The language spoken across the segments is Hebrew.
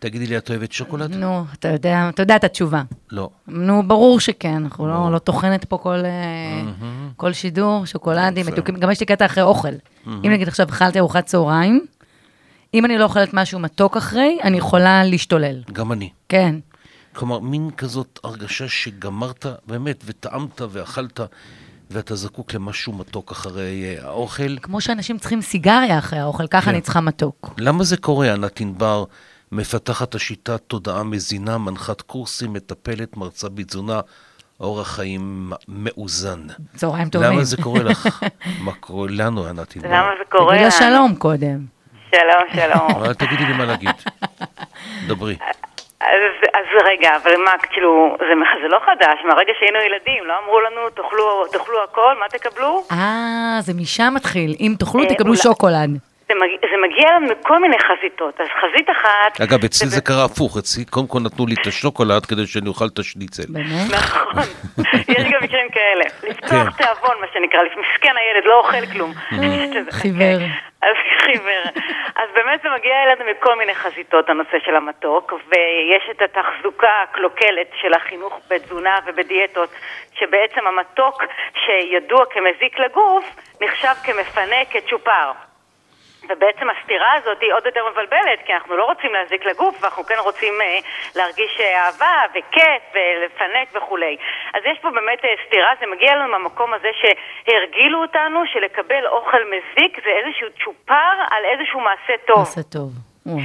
תגידי לי, את אוהבת שוקולד? נו, אתה יודע, אתה יודע את התשובה. לא. נו, ברור שכן, אנחנו לא, לא טוחנת פה כל, אה, כל שידור, שוקולדים. מתוקים, גם יש לי קטע אחרי אוכל. אם נגיד עכשיו אכלתי ארוחת צהריים, אם אני לא אוכלת משהו מתוק אחרי, אני יכולה להשתולל. גם אני. כן. כלומר, מין כזאת הרגשה שגמרת, באמת, וטעמת ואכלת, ואתה זקוק למשהו מתוק אחרי אה, האוכל. כמו שאנשים צריכים סיגריה אחרי האוכל, ככה כן. אני צריכה מתוק. למה זה קורה, ענת ענבר, מפתחת השיטת תודעה מזינה, מנחת קורסים, מטפלת, מרצה בתזונה, אורח חיים מאוזן? צהריים טובים. למה זה קורה לך? מה קורה לנו, ענת ענבר? למה זה קורה? תגיד לה שלום קודם. שלום, שלום. אבל תגידי לי מה להגיד. דברי. אז, אז רגע, אבל מה, כאילו, זה, זה לא חדש, מהרגע שהיינו ילדים, לא אמרו לנו, תאכלו, תאכלו הכל, מה תקבלו? אה, זה משם מתחיל. אם תאכלו, אה, תקבלו אולי- שוקולד. זה, מג, זה מגיע לנו מכל מיני חזיתות, אז חזית אחת... אגב, אצלי זה זה קרה הפוך, אצלי קודם כל נתנו לי את השוקולד כדי שאני אוכל את השניצל. באמת? נכון, יש גם מקרים כאלה. כן. לפתוח תיאבון, מה שנקרא, מסכן הילד, לא אוכל כלום. חיוור. אז חיוור. אז באמת זה מגיע אלינו מכל מיני חזיתות, הנושא של המתוק, ויש את התחזוקה הקלוקלת של החינוך בתזונה ובדיאטות, שבעצם המתוק שידוע כמזיק לגוף, נחשב כמפנה, כצ'ופר. ובעצם הסתירה הזאת היא עוד יותר מבלבלת, כי אנחנו לא רוצים להזיק לגוף, ואנחנו כן רוצים אה, להרגיש אה, אהבה וכיף ולפנק וכולי. אז יש פה באמת אה, סתירה, זה מגיע לנו מהמקום הזה שהרגילו אותנו שלקבל אוכל מזיק זה איזשהו צ'ופר על איזשהו מעשה טוב. עושה טוב. וואו.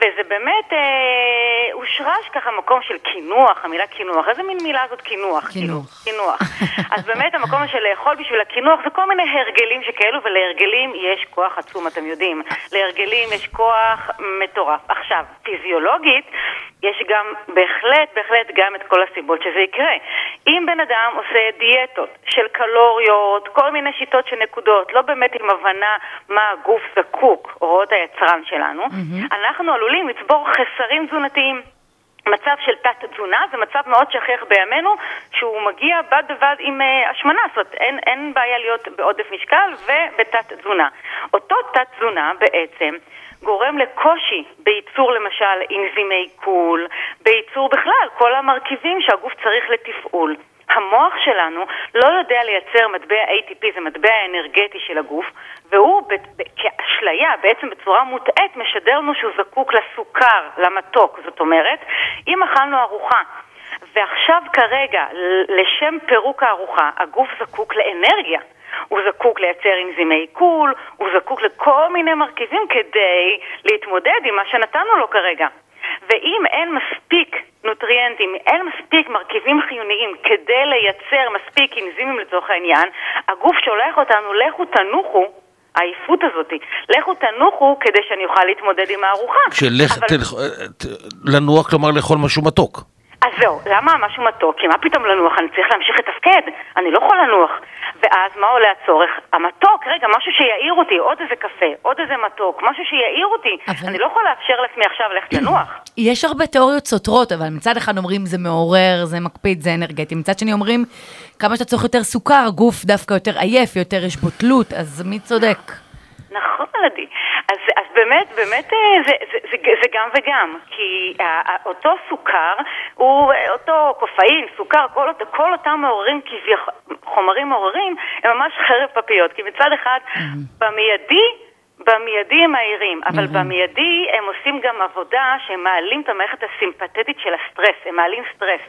וזה באמת אה, הושרש ככה מקום של קינוח, המילה קינוח. איזה מין מילה זאת קינוח? כאילו, קינוח. קינוח. אז באמת המקום של לאכול בשביל הקינוח זה כל מיני הרגלים שכאלו, ולהרגלים יש כוח עצום, אתם יודעים. להרגלים יש כוח מטורף. עכשיו, פיזיולוגית, יש גם, בהחלט, בהחלט גם את כל הסיבות שזה יקרה. אם בן אדם עושה דיאטות של קלוריות, כל מיני שיטות של נקודות, לא באמת עם הבנה מה הגוף זקוק, הוראות היצרן שלנו, אנחנו עלולים לצבור חסרים תזונתיים. מצב של תת-תזונה זה מצב מאוד שכיח בימינו, שהוא מגיע בד בבד עם uh, השמנה, זאת אומרת אין, אין בעיה להיות בעודף משקל ובתת-תזונה. אותו תת-תזונה בעצם גורם לקושי בייצור למשל אנזימי עיכול, בייצור בכלל כל המרכיבים שהגוף צריך לתפעול. המוח שלנו לא יודע לייצר מטבע ATP, זה מטבע האנרגטי של הגוף, והוא כאשליה, בעצם בצורה מוטעית, משדר לנו שהוא זקוק לסוכר, למתוק. זאת אומרת, אם אכלנו ארוחה ועכשיו כרגע, לשם פירוק הארוחה, הגוף זקוק לאנרגיה. הוא זקוק לייצר אנזימי עיכול, הוא זקוק לכל מיני מרכיבים כדי להתמודד עם מה שנתנו לו כרגע. ואם אין מספיק נוטריאנטים, אין מספיק מרכיבים חיוניים כדי לייצר מספיק אנזימים לצורך העניין, הגוף שולח אותנו, לכו תנוחו, העייפות הזאת, לכו תנוחו כדי שאני אוכל להתמודד עם הארוחה. שלך, אבל- תלך, אה, ת- לנוח, כלומר לאכול משהו מתוק. אז זהו, למה משהו מתוק? כי מה פתאום לנוח? אני צריך להמשיך לתפקד, אני לא יכול לנוח. ואז מה עולה הצורך? המתוק, רגע, משהו שיעיר אותי, עוד איזה קפה, עוד איזה מתוק, משהו שיעיר אותי. אבל- אני לא יכול לאפשר לעצמי עכשיו ללכת לנוח. יש הרבה תיאוריות סותרות, אבל מצד אחד אומרים זה מעורר, זה מקפיד, זה אנרגטי. מצד שני אומרים, כמה שאתה צורך יותר סוכר, גוף דווקא יותר עייף, יותר יש בו תלות, אז מי צודק? נכון, עדי. אז, אז באמת, באמת אה, זה, זה, זה, זה גם וגם, כי ה- ה- אותו סוכר הוא אה, אותו קופאין, סוכר, כל, אות- כל אותם מעוררים, כביכול, חומרים מעוררים, הם ממש חרב פפיות, כי מצד אחד, במיידי, במיידי הם מהירים, אבל במיידי הם עושים גם עבודה שהם מעלים את המערכת הסימפתטית של הסטרס, הם מעלים סטרס.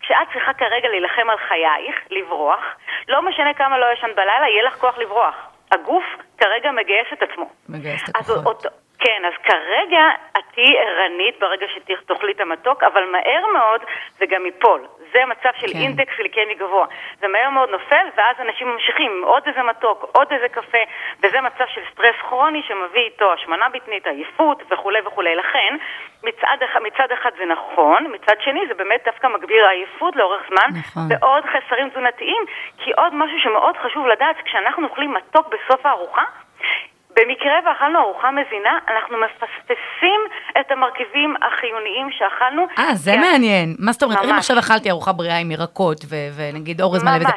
כשאת צריכה כרגע להילחם על חייך, לברוח, לא משנה כמה לא ישן בלילה, יהיה לך כוח לברוח. הגוף כרגע מגייס את עצמו. מגייס את הכוחות. כן, אז כרגע את תהיי ערנית ברגע שתאכלי את המתוק, אבל מהר מאוד זה גם ייפול. זה מצב של כן. אינדקס גליקמי גבוה. זה מהר מאוד נופל, ואז אנשים ממשיכים עוד איזה מתוק, עוד איזה קפה, וזה מצב של סטרס כרוני שמביא איתו השמנה בטנית, עייפות וכולי וכולי. לכן, מצד, מצד אחד זה נכון, מצד שני זה באמת דווקא מגביר עייפות לאורך זמן, נכון. ועוד חסרים תזונתיים, כי עוד משהו שמאוד חשוב לדעת, כשאנחנו אוכלים מתוק בסוף הארוחה, במקרה ואכלנו ארוחה מזינה, אנחנו מפספסים את המרכיבים החיוניים שאכלנו. אה, זה כי- מעניין. מה זאת אומרת? אם. עכשיו אכלתי ארוחה בריאה עם ירקות ו- ונגיד אורז מלא וזה.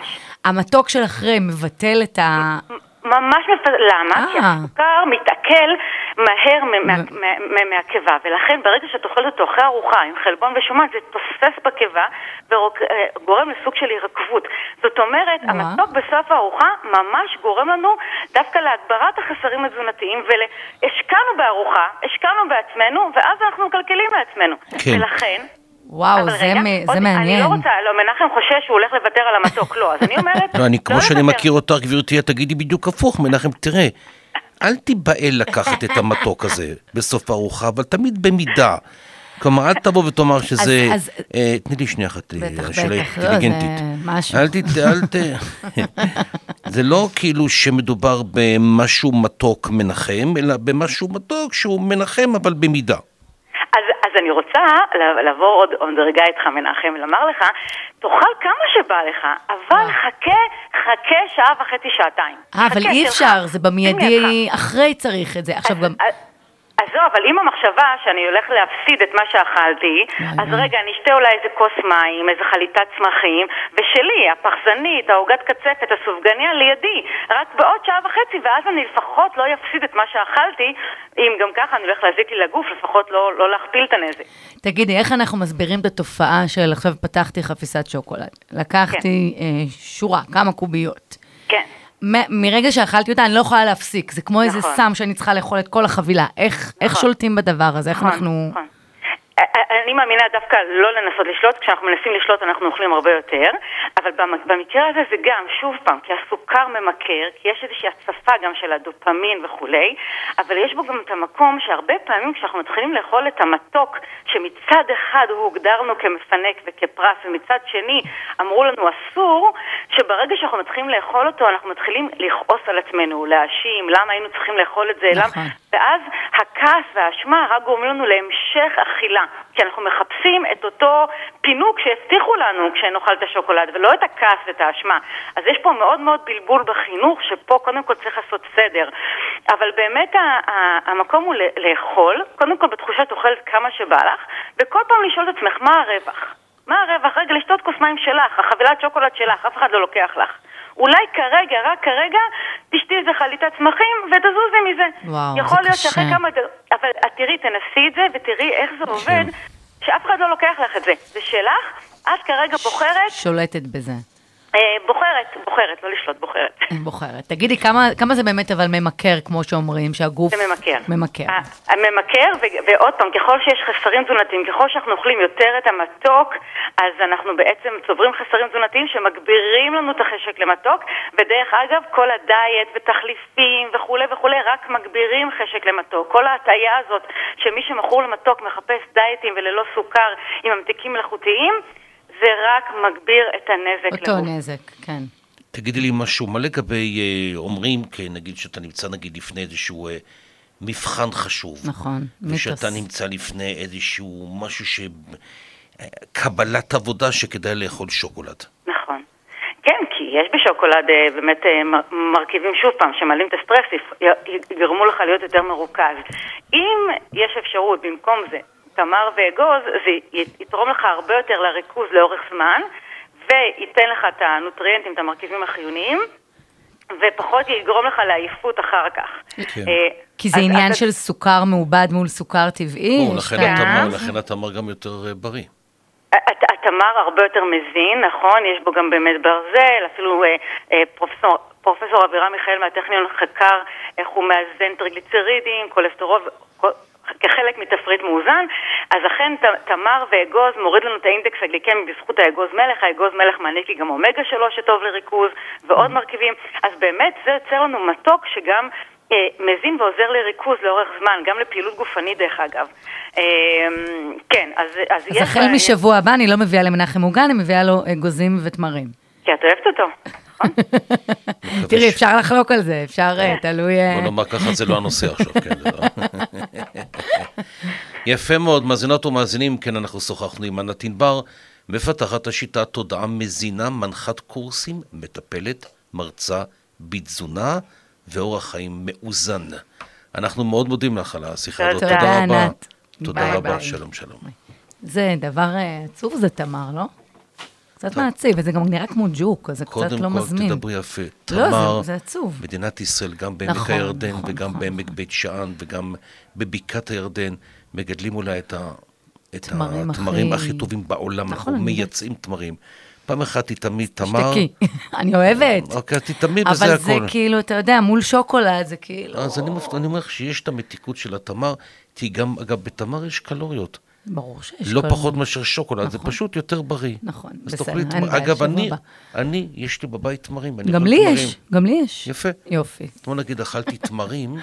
המתוק של אחרי מבטל את ה... ממש מפ... למה? כי אה. הסוכר מתעכל מהר מה- מה- מה- מה- מהקיבה, ולכן ברגע שאת אוכלת אותו אחרי ארוחה עם חלבון ושומן, זה תוסס בקיבה וגורם לסוג של הירקבות. זאת אומרת. המתוק בסוף הארוחה ממש גורם לנו דווקא להגברת החסרים התזונתיים, והשקענו בארוחה, השקענו בעצמנו, ואז אנחנו מקלקלים מעצמנו. כן. ולכן... וואו, זה רגע, מ- עוד- זה מעניין. אני לא רוצה, לא, מנחם חושש שהוא הולך לוותר על המתוק, לא, אז אני אומרת... לא, אני, כמו שאני. מכיר אותך, גברתי, את תגידי בדיוק הפוך, מנחם, תראה, אל תיבהל לקחת את המתוק הזה בסוף הארוחה, אבל תמיד במידה. כלומר, אל תבוא ותאמר שזה... אז- אה, תני לי שנייה אחת, שאלה לא, זה אינטליגנטית. משהו. אל ת... אל ת... זה לא כאילו שמדובר במשהו מתוק מנחם, אלא במשהו מתוק שהוא מנחם, אבל במידה. אז, אני רוצה ל- לעבור עוד מדרגה איתך, מנחם, ולומר לך, תאכל כמה שבא לך, אבל חכה, חכה שעה וחצי, שעתיים. אה, אבל אי. אפשר, זה. במיידי, אחרי צריך את זה. עכשיו גם... אז, זהו, אבל אם המחשבה שאני הולך להפסיד את מה שאכלתי, אז. רגע, אני אשתה אולי איזה כוס מים, איזה חליטת צמחים, ושלי, הפחזנית, העוגת קצפת, הסופגניה, לידי, רק בעוד שעה וחצי, ואז אני לפחות לא אפסיד את מה שאכלתי, אם גם ככה אני הולך להזיק לי לגוף, לפחות לא, לא להכפיל את הנזק. תגידי, איך אנחנו מסבירים את התופעה של עכשיו פתחתי חפיסת שוקולד, לקחתי אה, שורה, כמה קוביות. כן. מ- מרגע שאכלתי אותה, אני לא יכולה להפסיק. זה כמו איזה נכון. סם שאני צריכה לאכול את כל החבילה. איך, איך נכון. שולטים בדבר הזה? איך נכון, אנחנו... נכון. אני מאמינה דווקא לא לנסות לשלוט, כשאנחנו מנסים לשלוט אנחנו אוכלים הרבה יותר, אבל במ- במקרה הזה זה גם, שוב פעם, כי הסוכר ממכר, כי יש איזושהי הצפה גם של הדופמין וכולי, אבל יש בו גם את המקום שהרבה פעמים כשאנחנו מתחילים לאכול את המתוק, שמצד אחד הוא הוגדרנו כמפנק וכפרס, ומצד שני אמרו לנו אסור, שברגע שאנחנו מתחילים לאכול אותו אנחנו מתחילים לכעוס על עצמנו, להאשים, למה היינו צריכים לאכול את זה, נכון. למה... ואז הכעס והאשמה רק גורמים לנו להמשך אכילה, כי אנחנו מחפשים את אותו פינוק שהבטיחו לנו כשנאכל את השוקולד, ולא את הכעס ואת האשמה. אז יש פה מאוד מאוד בלבול בחינוך, שפה קודם כל צריך לעשות סדר. אבל באמת המקום הוא לאכול, קודם כל בתחושה את אוכלת כמה שבא לך, וכל פעם לשאול את עצמך מה הרווח. מה הרווח? רגע, לשתות כוס מים שלך, החבילת שוקולד שלך, אף אחד לא לוקח לך. אולי כרגע, רק כרגע, תשתי איזה חליטת צמחים ותזוזי מזה. וואו, יכול זה להיות קשה. שאחרי כמה... אבל את תראי, תנסי את זה ותראי איך זה עובד, שאף אחד לא לוקח לך את זה. זה שלך, את כרגע בוחרת, שולטת בזה. אה, בוחרת, בוחרת, לא לשלוט, בוחרת. בוחרת. תגידי, כמה, כמה זה באמת אבל ממכר, כמו שאומרים, שהגוף... זה ממכר. ממכר. ה- הממכר, ו- ועוד פעם, ככל שיש חסרים תזונתיים, ככל שאנחנו אוכלים יותר את המתוק, אז אנחנו בעצם צוברים חסרים תזונתיים שמגבירים לנו את החשק למתוק, ודרך אגב, כל הדיאט ותחליפים וכולי וכולי, רק מגבירים חשק למתוק. כל ההטעיה הזאת שמי שמכור למתוק מחפש דיאטים וללא סוכר עם ממתיקים מלאכותיים, זה רק מגביר את הנזק אותו לגוף. נזק, כן. תגידי לי משהו, מה לגבי, אה, אומרים, כן, נגיד שאתה נמצא נגיד לפני איזשהו אה, מבחן חשוב. נכון, מיתוס. ושאתה נמצא לפני איזשהו משהו ש... אה, קבלת עבודה שכדאי לאכול שוקולד. נכון. כן, כי יש בשוקולד אה, באמת אה, מרכיבים, שוב פעם, שמעלים את הסטרס, יגרמו לך להיות יותר מרוכז. אם יש אפשרות במקום זה, תמר ואגוז, זה יתרום לך הרבה יותר לריכוז לאורך זמן, וייתן לך את הנוטריאנטים, את המרכיבים החיוניים, ופחות יגרום לך לעייפות אחר כך. כן. אה, כי זה אז- עניין אז- של סוכר מעובד מול סוכר טבעי. יש לכן התמר, גם יותר אה, בריא. הת- התמר הרבה יותר מזין, נכון, יש בו גם באמת ברזל, אפילו אה, פרופסור, פרופסור אבירם מיכאל מהטכניון חקר איך הוא מאזן טריגליצרידים, כולסטרול, כחלק מתפריט מאוזן, אז אכן ת- תמר ואגוז מוריד לנו את האינדקס הגליקמי בזכות האגוז מלך, האגוז מלך מעניק לי גם אומגה 3 שטוב לריכוז ועוד מרכיבים, אז באמת זה יוצר לנו מתוק שגם אה, מזין ועוזר לריכוז לאורך זמן, גם לפעילות גופנית דרך אגב. אה, כן, אז, אז, אז יש... החל בעיה. משבוע הבא אני לא מביאה למנחם עוגה, אני מביאה לו אגוזים ותמרים. כי את אוהבת אותו, נכון? תראי, אפשר לחלוק על זה, אפשר, אה, תלוי... אה, בוא נאמר ככה, זה לא הנושא עכשיו, כן. יפה מאוד, מאזינות ומאזינים, כן, אנחנו שוחחנו עם ענת ענבר, מפתחת השיטה תודעה מזינה, מנחת קורסים, מטפלת, מרצה בתזונה ואורח חיים מאוזן. אנחנו מאוד מודים לך על השיחה הזאת, תודה, רבה. ענת. תודה ביי, רבה, ביי. שלום שלום. זה דבר אה, עצוב זה תמר, לא? קצת. מעציב, וזה גם נראה כמו ג'וק, אז זה קצת קודם לא כל, מזמין. תדברי יפה. לא, זה- זה עצוב. מדינת ישראל, גם בעמק נכון, הירדן נכון, וגם נכון, בעמק. בית שאן וגם בבקעת הירדן, מגדלים אולי את, ה, את תמרים התמרים הכי- הכי טובים בעולם. נכון, אנחנו. מייצאים תמרים. פעם אחת תתעמי תמר. שתקי. אני אוהבת. אוקיי, אז תתעמי בזה אבל הכל. זה כאילו, אתה יודע, מול שוקולד זה כאילו... אז אני, אני אומר לך שיש את המתיקות של התמר, כי גם, אגב, בתמר יש קלוריות. ברור שיש... לא כל- פחות מאשר שוקולד, זה נכון. פשוט יותר בריא. נכון, בסדר, אין. בעיה, אגב, אני. אני, יש לי בבית תמרים. גם לי. יש, גם לי יש. יפה. יופי. בוא נגיד, אכלתי תמרים,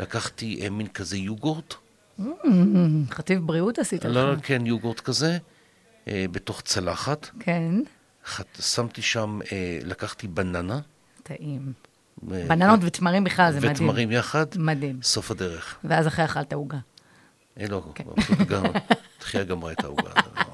לקחתי אה, מין כזה יוגורט, חטיב בריאות עשית לך. לא, לא, כן, יוגורט כזה, אה, בתוך צלחת. כן, שמתי שם, אה, לקחתי בננה. טעים. אה, בננות ותמרים בכלל, זה מדהים. ותמרים יחד, מדהים. סוף הדרך. ואז אחרי אכלת עוגה. לא, כן. גם, תחייה גמרה את העוגה.